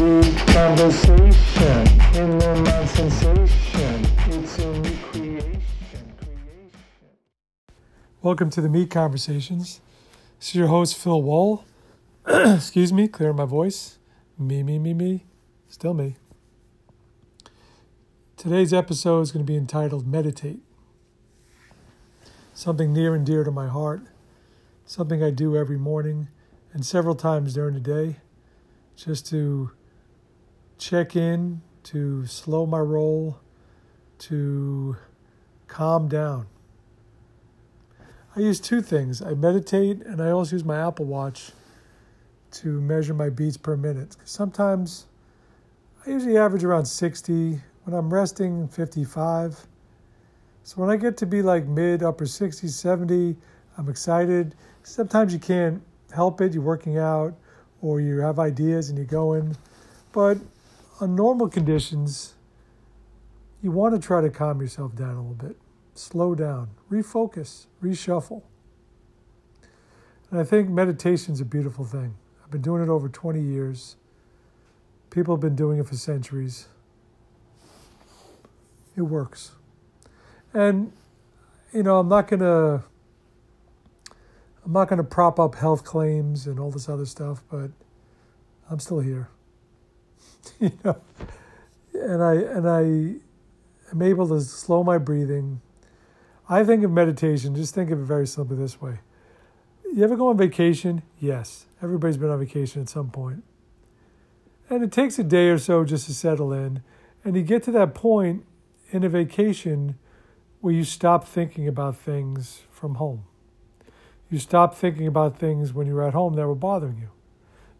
conversation, sensation. It's creation. Welcome to the Me Conversations. This is your host, Phil Wall. Excuse me, clearing my voice. Me, me, me, me. Still me. Today's episode is going to be entitled Meditate. Something near and dear to my heart, something I do every morning and several times during the day just to check in, to slow my roll, to calm down. I use two things. I meditate and I also use my Apple Watch to measure my beats per minute. Sometimes I usually average around 60. When I'm resting, 55. So when I get to be like mid, upper 60s, 70, I'm excited. Sometimes you can't help it. You're working out or you have ideas and you're going. But on normal conditions, you want to try to calm yourself down a little bit. Slow down, refocus, reshuffle. And I think meditation is a beautiful thing. I've been doing it over 20 years. People have been doing it for centuries. It works. And, you know, I'm not going to. I'm not going to prop up health claims and all this other stuff, but I'm still here. you know, and I and I am able to slow my breathing. I think of meditation. Just think of it very simply this way: You ever go on vacation? Yes, everybody's been on vacation at some point. and it takes a day or so just to settle in, and you get to that point in a vacation where you stop thinking about things from home. You stop thinking about things when you're at home that were bothering you,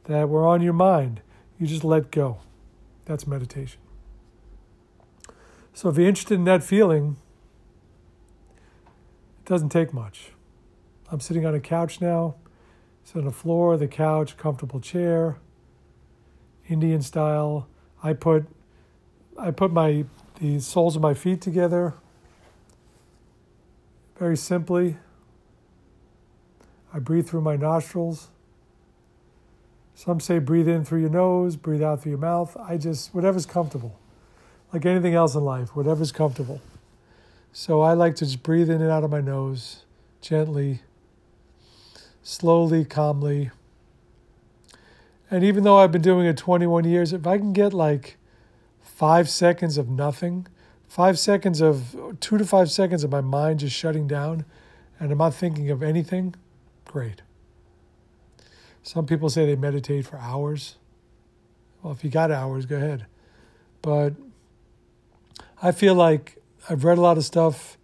that were on your mind. You just let go. That's meditation. So if you're interested in that feeling, it doesn't take much. I'm sitting on a couch now. It's on the floor, the couch, comfortable chair, Indian style. I put I put my the soles of my feet together very simply. I breathe through my nostrils. Some say breathe in through your nose, breathe out through your mouth. I just, whatever's comfortable. Like anything else in life, whatever's comfortable. So I like to just breathe in and out of my nose, gently, slowly, calmly. And even though I've been doing it 21 years, if I can get like five seconds of nothing, five seconds of, two to five seconds of my mind just shutting down, and I'm not thinking of anything, great. Some people say they meditate for hours. Well, if you got hours, go ahead. But I feel like I've read a lot of stuff,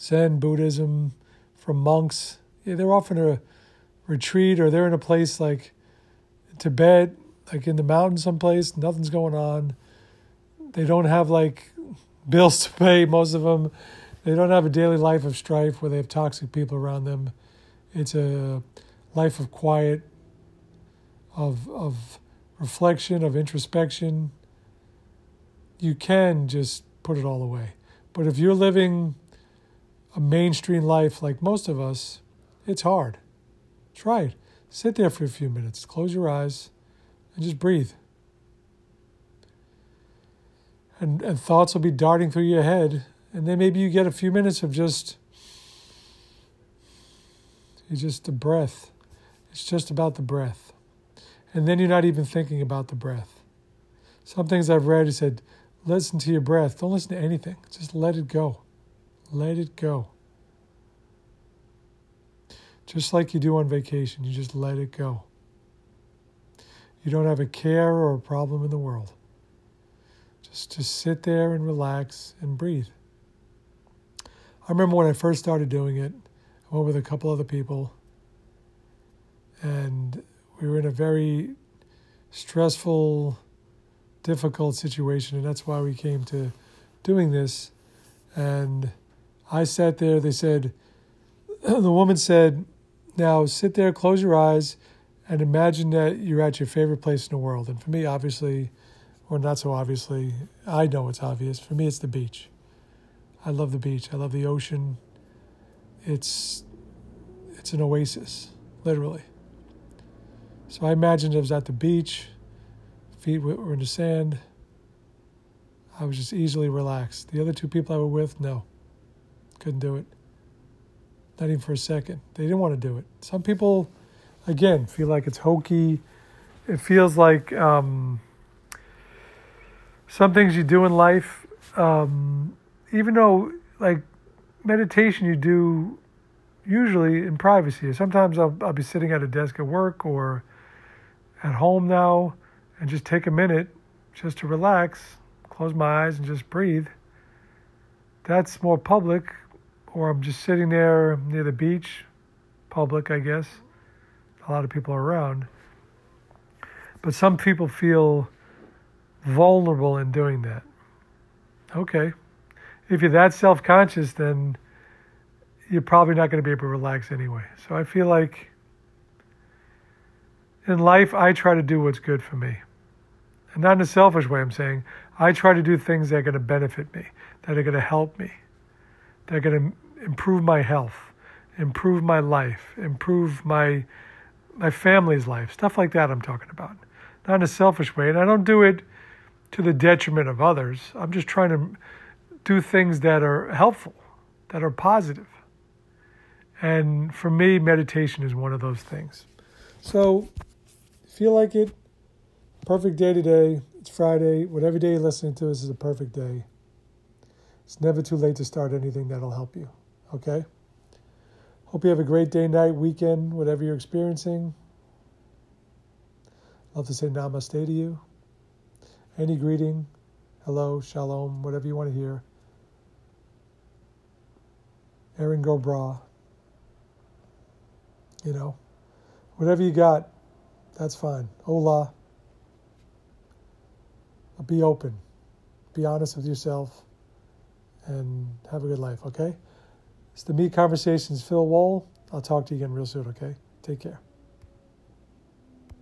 Zen, Buddhism, from monks. Yeah, they're often a retreat or they're in a place like Tibet, like in the mountains someplace, nothing's going on. They don't have like bills to pay, most of them. They don't have a daily life of strife where they have toxic people around them. It's a life of quiet, of, of reflection, of introspection. You can just put it all away. But if you're living a mainstream life like most of us, it's hard. Try it. Sit there for a few minutes, close your eyes, and just breathe. And, and thoughts will be darting through your head, and then maybe you get a few minutes of just it's just the breath. It's just about the breath. And then you're not even thinking about the breath. Some things I've read, he said, listen to your breath. Don't listen to anything. Just let it go. Let it go. Just like you do on vacation, you just let it go. You don't have a care or a problem in the world. Just to sit there and relax and breathe. I remember when I first started doing it, I went with a couple other people, and we were in a very stressful, difficult situation, and that's why we came to doing this. And I sat there, they said, the woman said, Now sit there, close your eyes, and imagine that you're at your favorite place in the world. And for me, obviously, or not so obviously, I know it's obvious. For me, it's the beach. I love the beach. I love the ocean. It's it's an oasis, literally. So I imagined I was at the beach, feet were in the sand. I was just easily relaxed. The other two people I were with, no, couldn't do it. Not even for a second. They didn't want to do it. Some people, again, feel like it's hokey. It feels like um, some things you do in life, um, even though, like, meditation you do usually in privacy. Sometimes I'll, I'll be sitting at a desk at work or at home now and just take a minute just to relax, close my eyes and just breathe. That's more public, or I'm just sitting there near the beach, public, I guess. A lot of people are around. But some people feel vulnerable in doing that. Okay. If you're that self conscious, then you're probably not going to be able to relax anyway. So I feel like in life, I try to do what's good for me. And not in a selfish way, I'm saying. I try to do things that are going to benefit me, that are going to help me, that are going to improve my health, improve my life, improve my my family's life, stuff like that I'm talking about. Not in a selfish way. And I don't do it to the detriment of others. I'm just trying to do things that are helpful, that are positive. And for me, meditation is one of those things. So, feel like it, perfect day today. It's Friday. Whatever day you're listening to this is a perfect day. It's never too late to start anything that'll help you. Okay? Hope you have a great day, night, weekend, whatever you're experiencing. Love to say namaste to you. Any greeting, hello, shalom, whatever you want to hear. Erin Go Bragh. You know, whatever you got, that's fine. Hola. Be open. Be honest with yourself and have a good life, okay? It's the Me Conversations, Phil Wall. I'll talk to you again real soon, okay? Take care.